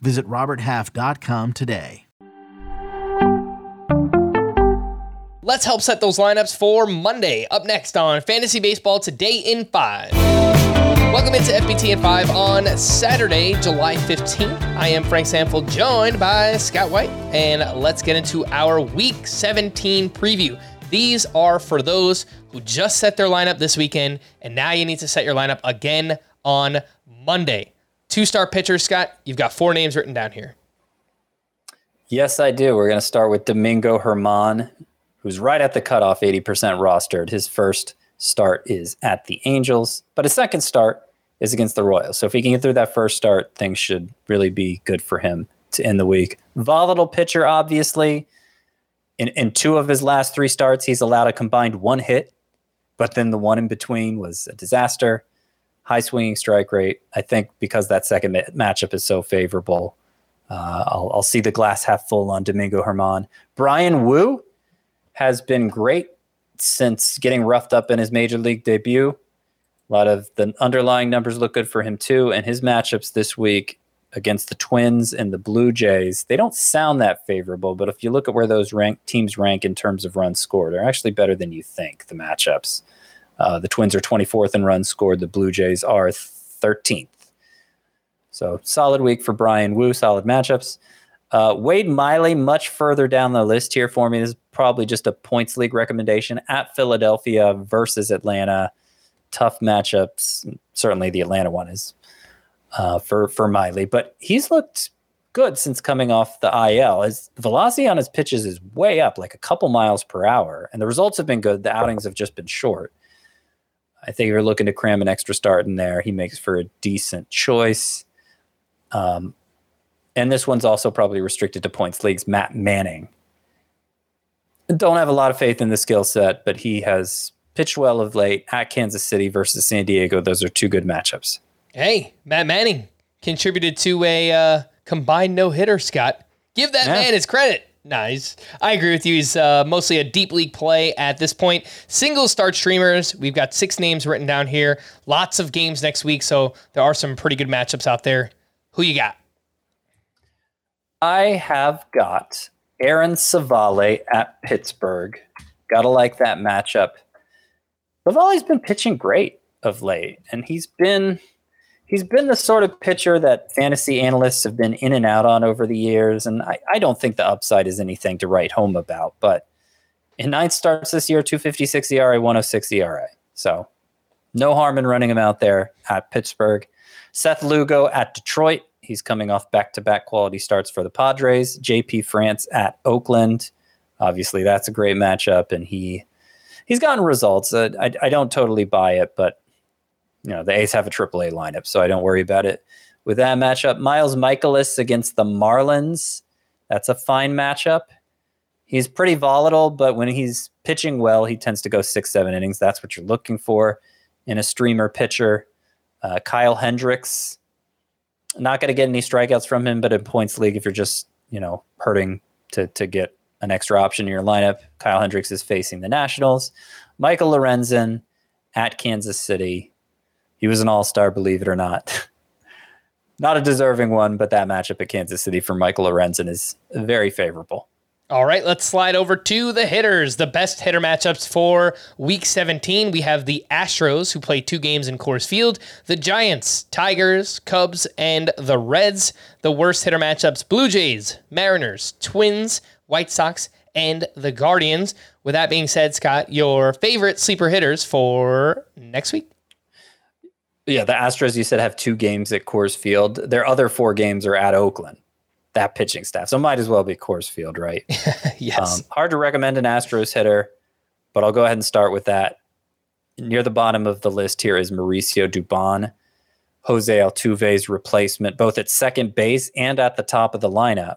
Visit RobertHalf.com today. Let's help set those lineups for Monday. Up next on Fantasy Baseball Today in 5. Welcome into FBT in 5 on Saturday, July 15th. I am Frank Stampfl, joined by Scott White, and let's get into our Week 17 preview. These are for those who just set their lineup this weekend, and now you need to set your lineup again on Monday. Two star pitchers, Scott. You've got four names written down here. Yes, I do. We're going to start with Domingo German, who's right at the cutoff, 80% rostered. His first start is at the Angels, but his second start is against the Royals. So if he can get through that first start, things should really be good for him to end the week. Volatile pitcher, obviously. In, in two of his last three starts, he's allowed a combined one hit, but then the one in between was a disaster high swinging strike rate. I think because that second ma- matchup is so favorable, uh, I'll, I'll, see the glass half full on Domingo German. Bryan Woo has been great since getting roughed up in his major league debut. A lot of the underlying numbers look good for him too, and his matchups this week against the Twins and the Blue Jays, they don't sound that favorable. But if you look at where those rank, teams rank in terms of runs scored, they're actually better than you think. The matchups. Uh, the Twins are 24th in runs scored. The Blue Jays are 13th. So solid week for Bryan Woo. Solid matchups. Uh, Wade Miley, much further down the list here for me. This is probably just a points league recommendation at Philadelphia versus Atlanta. Tough matchups. Certainly, the Atlanta one is uh, for for Miley, but he's looked good since coming off the IL. His velocity on his pitches is way up, like a couple miles per hour, and the results have been good. The outings have just been short. I think you're looking to cram an extra start in there, he makes for a decent choice. Um, and this one's also probably restricted to points leagues. Matt Manning. Don't have a lot of faith in the skill set, but he has pitched well of late at Kansas City versus San Diego. Those are two good matchups. Hey, Matt Manning contributed to a uh, combined no hitter, Scott. Give that yeah. man his credit. Nice. I agree with you. He's uh, mostly a deep league play at this point. Single start streamers. We've got six names written down here. Lots of games next week, so there are some pretty good matchups out there. Who you got? I have got Aaron Civale at Pittsburgh. Gotta like that matchup. Civale's been pitching great of late, and he's been he's been the sort of pitcher that fantasy analysts have been in and out on over the years. And I, I don't think the upside is anything to write home about. But in nine starts this year, 256 ERA, 106 ERA. So no harm in running him out there at Pittsburgh. Seth Lugo at Detroit. He's coming off back to back quality starts for the Padres. JP France at Oakland. Obviously, that's a great matchup. And he. He's gotten results. Uh, I, I don't totally buy it, but you know the A's have a AAA lineup, so I don't worry about it. With that matchup, Miles Mikolas against the Marlins, that's a fine matchup. He's pretty volatile, but when he's pitching well, he tends to go six, seven innings. That's what you're looking for in a streamer pitcher. Uh, Kyle Hendricks, not going to get any strikeouts from him, but in points league, if you're just you know hurting to to get an extra option in your lineup, Kyle Hendricks is facing the Nationals. Michael Lorenzen at Kansas City he was an all star, believe it or not. not a deserving one, but that matchup at Kansas City for Michael Lorenzen is very favorable. All right, let's slide over to the hitters. The best hitter matchups for week 17. We have the Astros, who play two games in Coors Field, the Giants, Tigers, Cubs, and the Reds. The worst hitter matchups Blue Jays, Mariners, Twins, White Sox, and the Guardians. With that being said, Scott, your favorite sleeper hitters for next week? Yeah, the Astros you said have two games at Coors Field. Their other four games are at Oakland. That pitching staff, so might as well be Coors Field, right? yes. Um, hard to recommend an Astros hitter, but I'll go ahead and start with that. Near the bottom of the list here is Mauricio Dubon, Jose Altuve's replacement, both at second base and at the top of the lineup.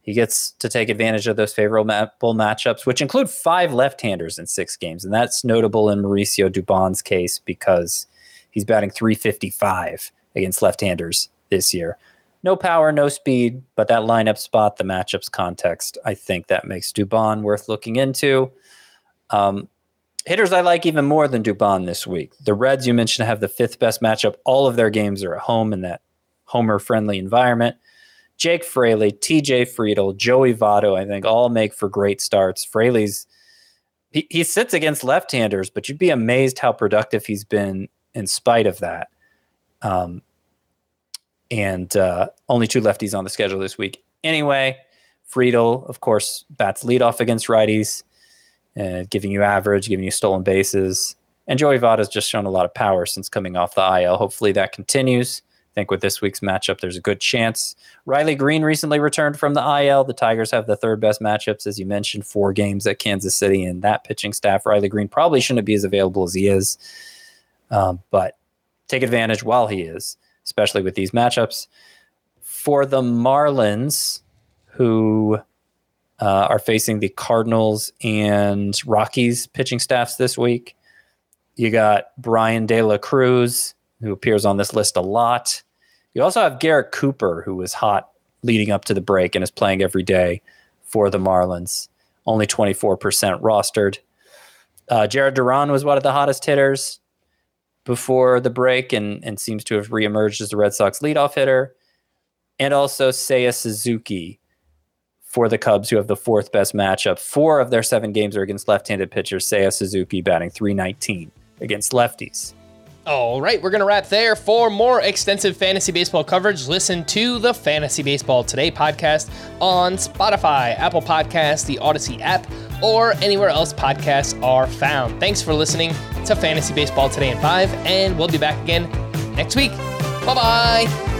He gets to take advantage of those favorable matchups, which include five left-handers in six games, and that's notable in Mauricio Dubon's case because he's batting 355 against left-handers this year. No power, no speed, but that lineup spot, the matchups context, I think that makes Dubon worth looking into. Um, hitters I like even more than Dubon this week. The Reds you mentioned have the fifth best matchup. All of their games are at home in that homer-friendly environment. Jake Fraley, TJ Friedl, Joey Votto, I think all make for great starts. Fraley's he, he sits against left-handers, but you'd be amazed how productive he's been in spite of that. Um, and uh, only two lefties on the schedule this week. Anyway, Friedl, of course, bats leadoff against righties, uh, giving you average, giving you stolen bases. And Joey Votto's just shown a lot of power since coming off the IL. Hopefully that continues. I think with this week's matchup, there's a good chance. Riley Greene recently returned from the IL. The Tigers have the third best matchups, as you mentioned, four games at Kansas City, and that pitching staff, Riley Greene probably shouldn't be as available as he is, um, but take advantage while he is, especially with these matchups. For the Marlins, who uh, are facing the Cardinals and Rockies pitching staffs this week, you got Bryan De La Cruz who appears on this list a lot. You also have Garrett Cooper, who was hot leading up to the break and is playing every day for the Marlins. Only 24% rostered. Uh, Jarred Duran was one of the hottest hitters before the break and, and seems to have reemerged as the Red Sox leadoff hitter. And also Seiya Suzuki for the Cubs, who have the fourth best matchup. Four of their seven games are against left handed pitchers. Seiya Suzuki batting 319 against lefties. All right, we're going to wrap there. For more extensive fantasy baseball coverage, listen to the Fantasy Baseball Today podcast on Spotify, Apple Podcasts, the Audacy app, or anywhere else podcasts are found. Thanks for listening to Fantasy Baseball Today in 5, and we'll be back again next week. Bye bye.